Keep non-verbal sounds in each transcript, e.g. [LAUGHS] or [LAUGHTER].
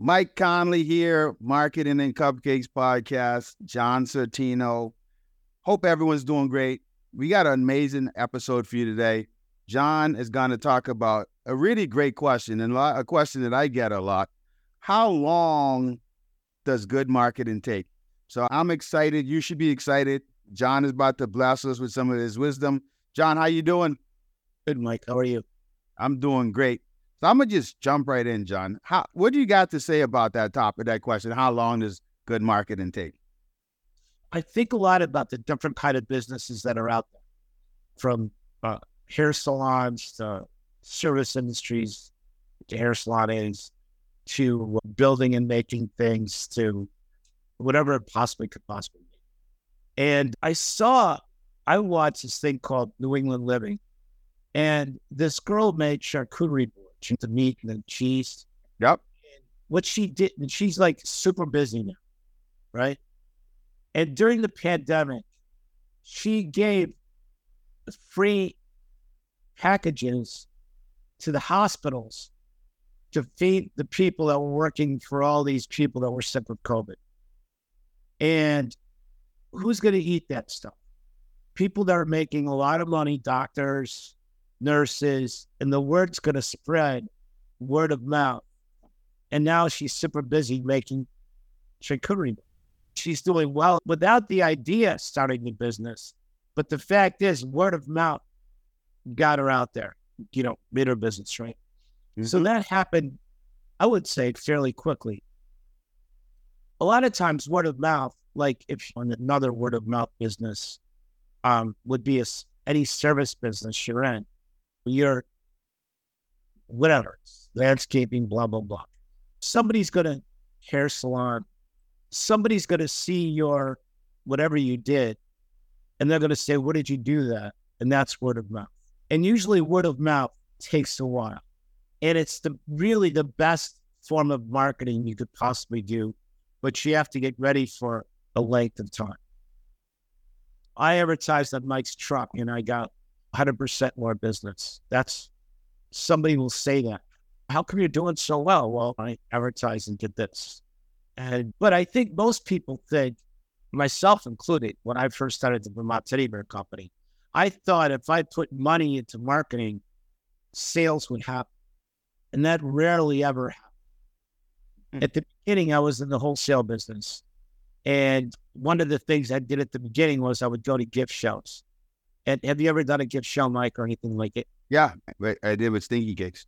Myke Connolly here, Marketing and Cupcakes podcast. John Sortino. Hope everyone's doing great. We got an amazing episode for you today. John is going to talk about a really great question and a question that I get a lot. How long does good marketing take? So I'm excited. You should be excited. John is about to bless us with some of his wisdom. John, how you doing? Good, Mike. How are you? I'm doing great. So I'm gonna just jump right in, John. How what do you got to say about that topic, that question? How long does good marketing take? I think a lot about the different kind of businesses that are out there, from uh, hair salons to service industries to hair salons to building and making things to whatever it possibly could possibly be. And I saw, I watched this thing called New England Living, and this girl made charcuterie boards the meat and the cheese. Yep. And what she did, and she's like super busy now, right? And during the pandemic, she gave free packages to the hospitals to feed the people that were working for all these people that were sick with COVID. And who's going to eat that stuff? People that are making a lot of money, doctors, nurses, and the word's going to spread word of mouth. And now she's super busy making charcuterie. She's doing well without the idea of starting the business. But the fact is, word of mouth got her out there, you know, made her business, right? Mm-hmm. So that happened, I would say, fairly quickly. A lot of times, word of mouth, like if on another word of mouth business, um, would be a, any service business you're in your whatever, landscaping, blah, blah, blah. Somebody's going to hair salon, somebody's going to see your whatever you did, and they're going to say, What did you do that? And that's word of mouth. And usually, word of mouth takes a while. And it's the really the best form of marketing you could possibly do, but you have to get ready for a length of time. I advertised on Mike's truck and I got 100% more business. That's somebody will say that. How come you're doing so well? Well, I advertise and did this. And, but I think most people think, myself included, when I first started the Vermont Teddy Bear Company, I thought if I put money into marketing, sales would happen. And that rarely ever happened. Mm. At the beginning, I was in the wholesale business. And one of the things I did at the beginning was I would go to gift shows and have you ever done a gift show, Mike, or anything like it? Yeah, I did with Stinky Cakes.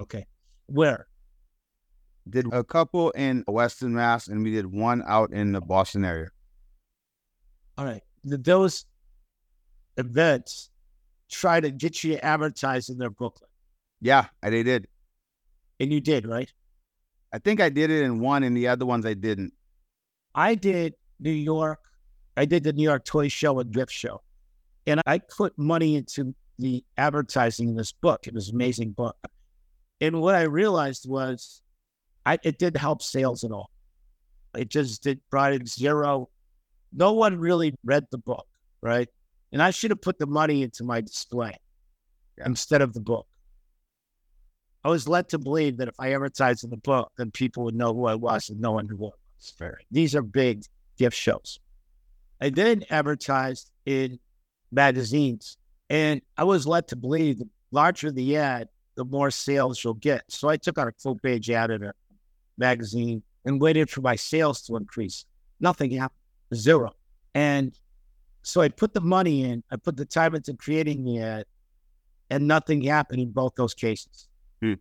Okay. Where? Did a couple in Western Mass, and we did one out in the Boston area. All right. Did those events try to get you to advertise in their booklet. Yeah, they did. And you did, right? I think I did it in one, and the other ones I didn't. I did New York. I did the New York Toy Show and Gift Show. And I put money into the advertising in this book. It was an amazing book. And what I realized was I, it didn't help sales at all. It just did brought in zero. No one really read the book, right? And I should have put the money into my display yeah. instead of the book. I was led to believe that if I advertised in the book, then people would know who I was and no one who was. These are big gift shows. I then advertised in magazines. And I was led to believe the larger the ad, the more sales you'll get. So I took out a full page ad in a magazine and waited for my sales to increase. Nothing happened, zero. And so I put the money in, I put the time into creating the ad, and nothing happened in both those cases. Hmm.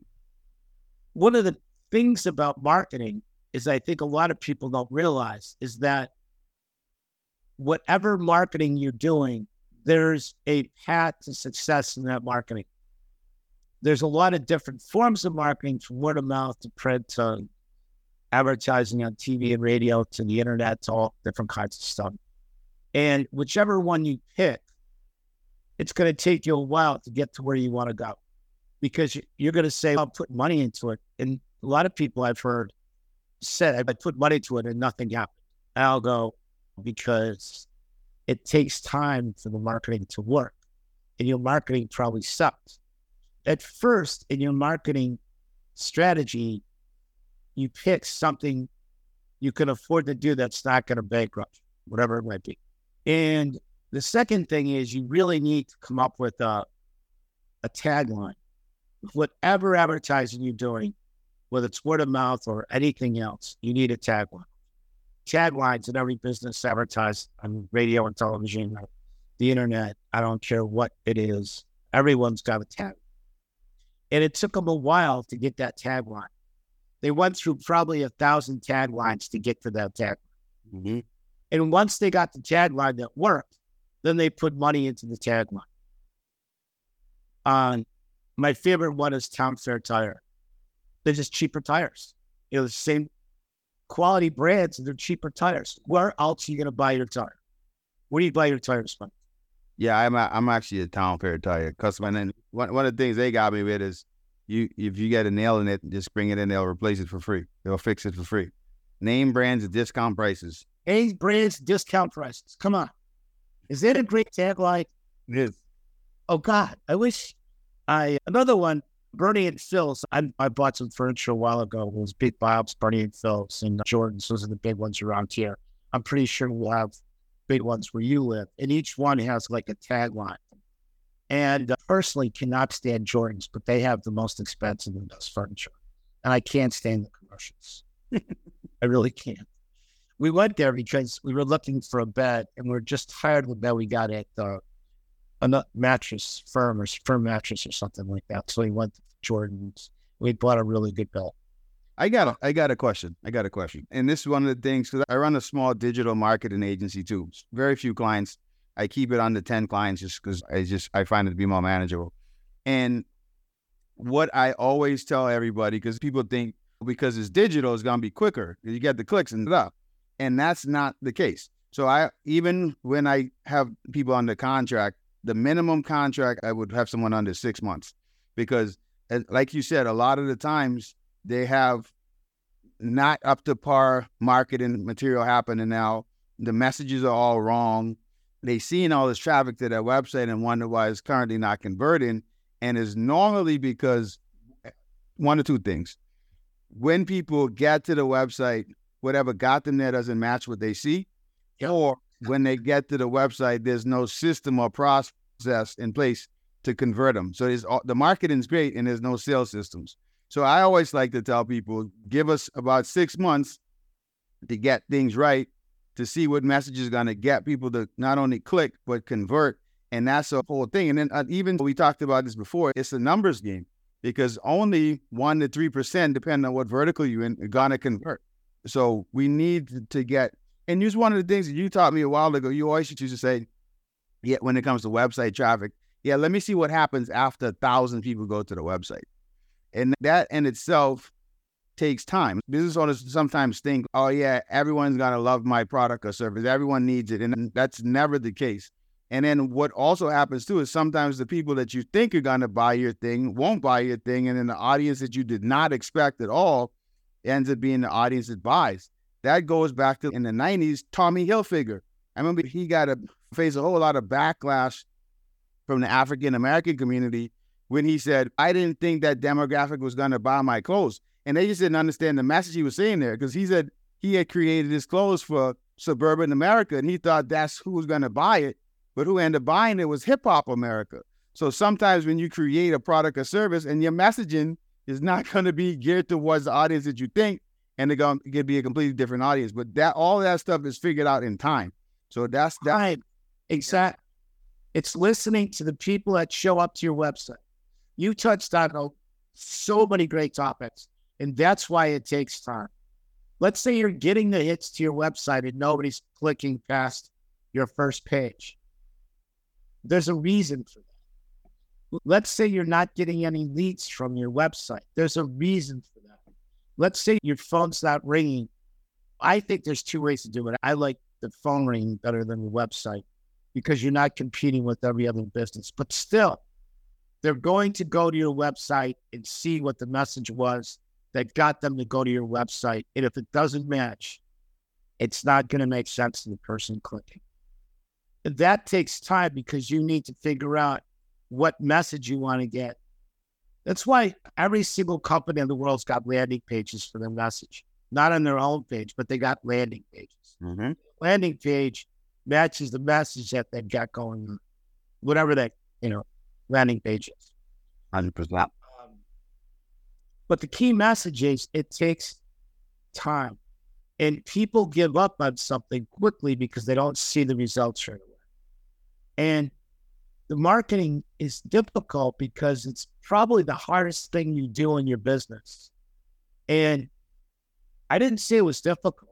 One of the things about marketing is I think a lot of people don't realize is that whatever marketing you're doing there's a path to success in that marketing. There's a lot of different forms of marketing from word of mouth to print to advertising on TV and radio to the internet to all different kinds of stuff. And whichever one you pick, it's going to take you a while to get to where you want to go because you're going to say, I'll put money into it. And a lot of people I've heard said, I put money to it and nothing happened. And I'll go, because it takes time for the marketing to work. And your marketing probably sucks. At first, in your marketing strategy, you pick something you can afford to do that's not going to bankrupt, whatever it might be. And the second thing is you really need to come up with a, a tagline. Whatever advertising you're doing, whether it's word of mouth or anything else, you need a tagline. Taglines in every business advertised on radio and television, the internet, I don't care what it is, everyone's got a tag. And it took them a while to get that tagline. They went through probably a thousand taglines to get to that tagline. Mm-hmm. And once they got the tagline that worked, then they put money into the tagline. Um, my favorite one is Town Fair Tire. They're just cheaper tires. You know, the same quality brands and they're cheaper tires. Where else are you going to buy your tire? Where do you buy your tires from? Yeah, I'm a, I'm actually a Town Fair Tire customer. And one, one of the things they got me with is you if you get a nail in it, just bring it in, they'll replace it for free. They'll fix it for free. Name brands at discount prices. A brands discount prices. Come on. Is that a great tagline? It is. Oh God, I wish I another one. Bernie and Phil's. I, I bought some furniture a while ago. It was Big Bob's, Bernie and Phil's, and Jordan's. Those are the big ones around here. I'm pretty sure we'll have big ones where you live, and each one has like a tagline. And uh, personally, cannot stand Jordans, but they have the most expensive and best furniture, and I can't stand the commercials. [LAUGHS] I really can't we went there because we were looking for a bed and we are just tired of the bed we got at uh, a mattress firm or firm mattress or something like that. So we went to Jordan's. We bought a really good belt. I got a, I got a question. I got a question. And this is one of the things because I run a small digital marketing agency too. Very few clients. I keep it under 10 clients just because I just I find it to be more manageable. And what I always tell everybody, because people think because it's digital, it's gonna be quicker. You get the clicks and stuff and that's not the case. So I even when I have people under contract, the minimum contract I would have someone under six months because, eh, like you said, a lot of the times they have not up to par marketing material happening now. The messages are all wrong. They seeing all this traffic to their website and wonder why it's currently not converting, and is normally because eh, one or two things. When people get to the website, whatever got them there doesn't match what they see, yep. or when they get to the website, there's no system or process in place to convert them. So the marketing's great and there's no sales systems. So I always like to tell people, give us about six months to get things right, to see what message is going to get people to not only click but convert. And that's the whole thing. And then uh, even we talked about this before, it's a numbers game because only one to three percent, depending on what vertical you're in, are gonna convert. So we need to get, and here's one of the things that you taught me a while ago. You always used to say, yeah, when it comes to website traffic, yeah, let me see what happens after a thousand people go to the website. And that in itself takes time. Business owners sometimes think, oh, yeah, everyone's going to love my product or service. Everyone needs it. And that's never the case. And then what also happens too is sometimes the people that you think are going to buy your thing won't buy your thing. And then the audience that you did not expect at all ends up being the audience that buys. That goes back to in the 90s, Tommy Hilfiger. I remember he got to face a whole lot of backlash from the African American community when he said, I didn't think that demographic was going to buy my clothes. And they just didn't understand the message he was saying there because he said he had created his clothes for suburban America and he thought that's who was going to buy it. But who ended up buying it was hip hop America. So sometimes when you create a product or service and your messaging is not [LAUGHS] going to be geared towards the audience that you think, and they're going to be a completely different audience. But that all that stuff is figured out in time. So that's that. Right. Exactly. It's listening to the people that show up to your website. You touched on oh, so many great topics, and that's why it takes time. Let's say you're getting the hits to your website and nobody's clicking past your first page. There's a reason for that let's say you're not getting any leads from your website. There's a reason for. Let's say your phone's not ringing. I think there's two ways to do it. I like the phone ringing better than the website because you're not competing with every other business. But still, they're going to go to your website and see what the message was that got them to go to your website. And if it doesn't match, it's not going to make sense to the person clicking. And that takes time because you need to figure out what message you want to get That's why every single company in the world's got landing pages for their message, not on their own page, but they got landing pages. Mm-hmm. Landing page matches the message that they've got going on, whatever that you know landing page is. Hundred percent. Um, but the key message is it takes time, and people give up on something quickly because they don't see the results right away. And the marketing is difficult because it's probably the hardest thing you do in your business. And I didn't say it was difficult,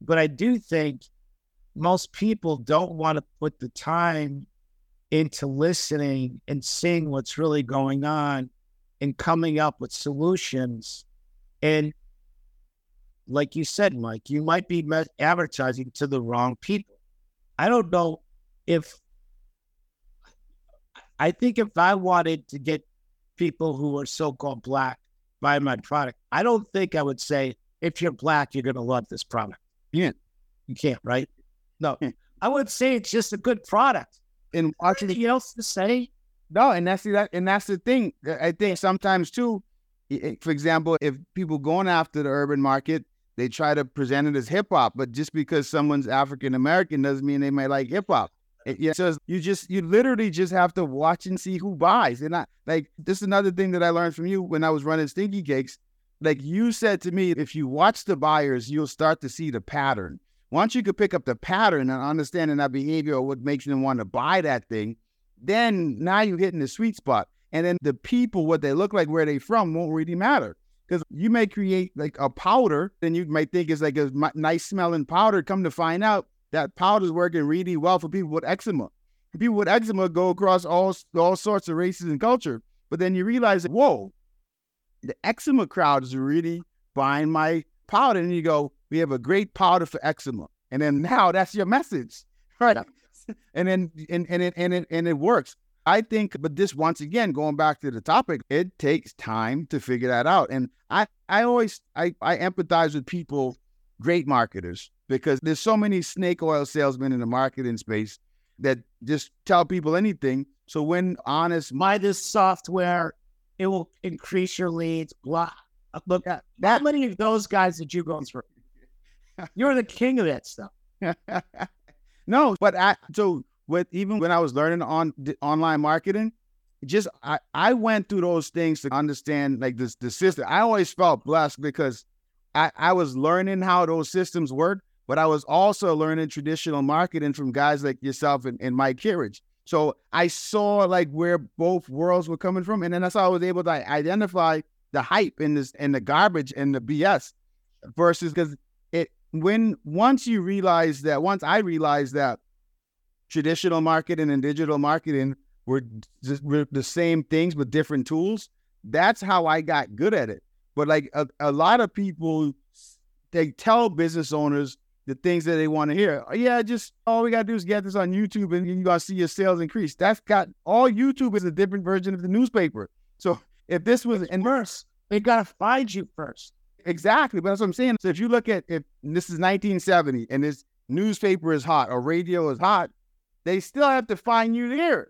but I do think most people don't want to put the time into listening and seeing what's really going on and coming up with solutions. And like you said, Mike, you might be advertising to the wrong people. I don't know if I think if I wanted to get people who are so called black buy my product, I don't think I would say, if you're black, you're going to love this product. Yeah. You can't, right? No. I would say it's just a good product. And watching anything else to say? No, and that's the and that's the thing. I think sometimes too, for example, if people going after the urban market, they try to present it as hip hop, but just because someone's African American doesn't mean they might like hip hop. It, yeah, so you just you literally just have to watch and see who buys. And I like this is another thing that I learned from you when I was running Stinky Cakes. Like you said to me, if you watch the buyers, you'll start to see the pattern. Once you could pick up the pattern and understanding that behavior or what makes them want to buy that thing, then now you're hitting the sweet spot. And then the people, what they look like, where they from, won't really matter. Because you may create like a powder, then you might think it's like a nice smelling powder. Come to find out, that powder is working really well for people with eczema. People with eczema go across all all sorts of races and culture, but then you realize, whoa, the eczema crowd is really buying my powder, and you go, we have a great powder for eczema, and then [LAUGHS] now that's your message, [LAUGHS] right? and then and and it and it and it works. I think, but this once again, going back to the topic, it takes time to figure that out. And I, I always, I, I empathize with people, great marketers, because there's so many snake oil salesmen in the marketing space that just tell people anything. So when honest, buy this software, it will increase your leads. Blah. Look at that many of those guys that you go through. [LAUGHS] You're the king of that stuff. [LAUGHS] no, but I so with even when I was learning on online marketing, just I, I went through those things to understand like this the system. I always felt blessed because I, I was learning how those systems work but I was also learning traditional marketing from guys like yourself and, and Mike Kittredge. So I saw like where both worlds were coming from, and then that's how I was able to identify the hype and this and the garbage and the BS versus because it when once you realize that once I realized that traditional marketing and digital marketing were just were the same things with different tools, that's how I got good at it. But like a, a lot of people, they tell business owners the things that they want to hear. Oh, yeah, just all we gotta do is get this on YouTube and you gotta see your sales increase. That's got all YouTube is a different version of the newspaper. So if this was in verse, they gotta find you first. Exactly. But that's what I'm saying. So if you look at if this is 1970 and this newspaper is hot or radio is hot, they still have to find you there.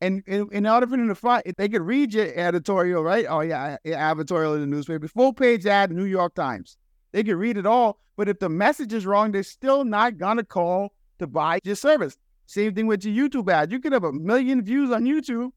And in, in order for them to find, they could read your editorial, right? Oh yeah, editorial in the newspaper, full page ad, New York Times. They can read it all, but if the message is wrong, they're still not gonna call to buy your service. Same thing with your YouTube ad. You could have a million views on YouTube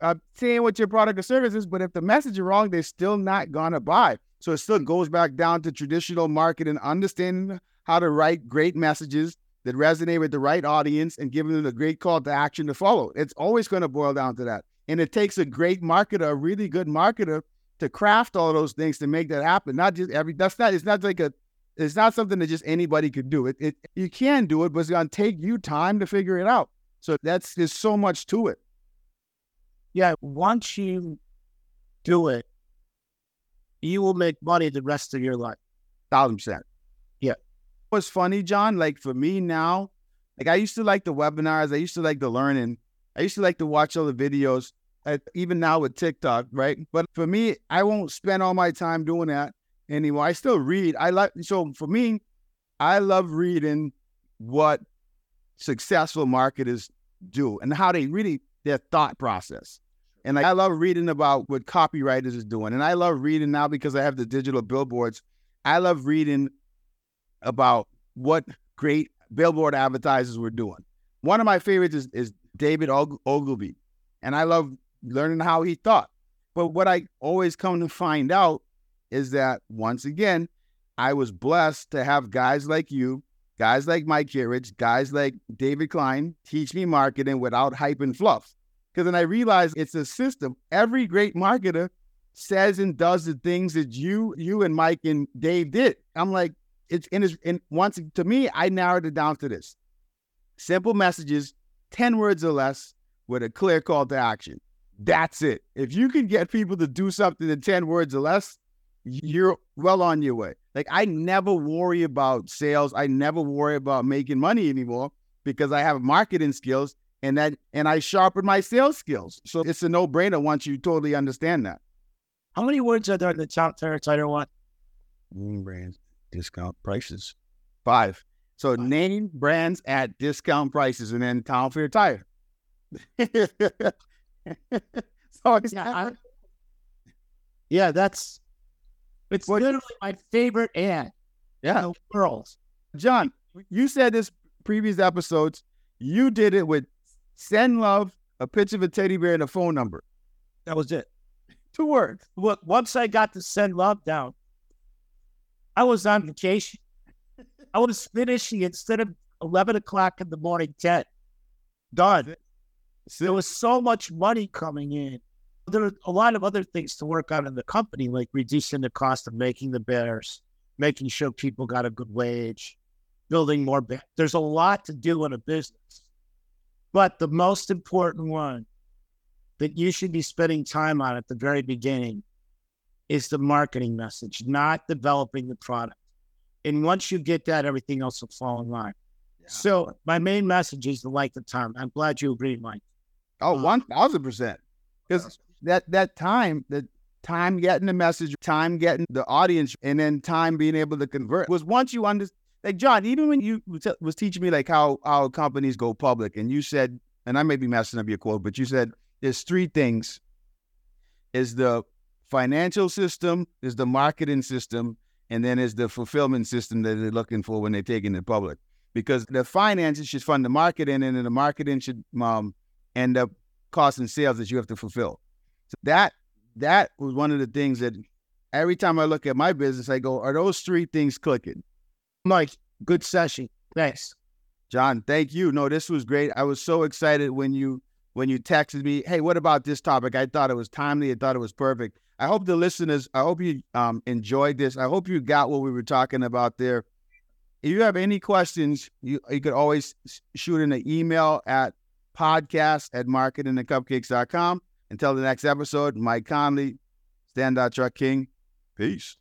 uh, saying what your product or service is, but if the message is wrong, they're still not gonna buy. So it still goes back down to traditional marketing, understanding how to write great messages that resonate with the right audience and giving them a great call to action to follow. It's always going to boil down to that. And it takes a great marketer, a really good marketer, to craft all those things to make that happen. Not just every that's not it's not like a it's not something that just anybody could do. It, it you can do it, but it's gonna take you time to figure it out. So that's there's so much to it. Yeah, once you do it, you will make money the rest of your life. Thousand percent. Yeah. What's funny, John? Like for me now, like I used to like the webinars, I used to like the learning, I used to like to watch all the videos even now with TikTok, right? But for me, I won't spend all my time doing that anymore. I still read. I like so for me, I love reading what successful marketers do and how they really their thought process. And like, I love reading about what copywriters is doing. And I love reading now because I have the digital billboards. I love reading about what great billboard advertisers were doing. One of my favorites is, is David Ogilvy. And I love learning how he thought. But what I always come to find out is that once again, I was blessed to have guys like you, guys like Mike Kittredge, guys like David Klein teach me marketing without hype and fluff. Because then I realized it's a system. Every great marketer says and does the things that you, you and Mike and Dave did. I'm like, it's in his and once to me, I narrowed it down to this. Simple messages, 10 words or less, with a clear call to action. That's it. If you can get people to do something in 10 words or less, you're well on your way. Like I never worry about sales. I never worry about making money anymore because I have marketing skills and that and I sharpen my sales skills. So it's a no-brainer once you totally understand that. How many words are there in the Town Fair Tire one? Name brands, discount prices. Five. So Five. name brands at discount prices and then Town Fair Tire. [LAUGHS] [LAUGHS] so yeah, I, yeah, that's it's what, literally my favorite ad. Yeah, in the world. John, you said this previous episodes. You did it with send love, a picture of a teddy bear, and a phone number. That was it. Two words. Look, once I got to send love down, I was on vacation. I was finishing instead of eleven o'clock in the morning, ten. Done. There was so much money coming in there are a lot of other things to work on in the company, like reducing the cost of making the bears, making sure people got a good wage, building more. Bears. There's a lot to do in a business. But the most important one that you should be spending time on at the very beginning is the marketing message, not developing the product. And once you get that, everything else will fall in line. Yeah. So my main message is the length of time. I'm glad you agree, Mike. Oh, uh, 1000%. Because that that time, the time getting the message, time getting the audience, and then time being able to convert was once you understand. Like John, even when you was teaching me like how how companies go public, and you said, and I may be messing up your quote, but you said there's three things: is the financial system, is the marketing system, and then is the fulfillment system that they're looking for when they're taking it public. Because the finances should fund the marketing, and then the marketing should um, end up costing sales that you have to fulfill. So that that was one of the things that every time I look at my business, I go, are those three things clicking? Mike, good session. Thanks. John, thank you. No, this was great. I was so excited when you when you texted me, hey, what about this topic? I thought it was timely. I thought it was perfect. I hope the listeners, I hope you um, enjoyed this. I hope you got what we were talking about there. If you have any questions, you, you could always shoot in an email at podcast at marketingandcupcakes.com. Until the next episode, Myke Connolly, Standout Truck King. Peace.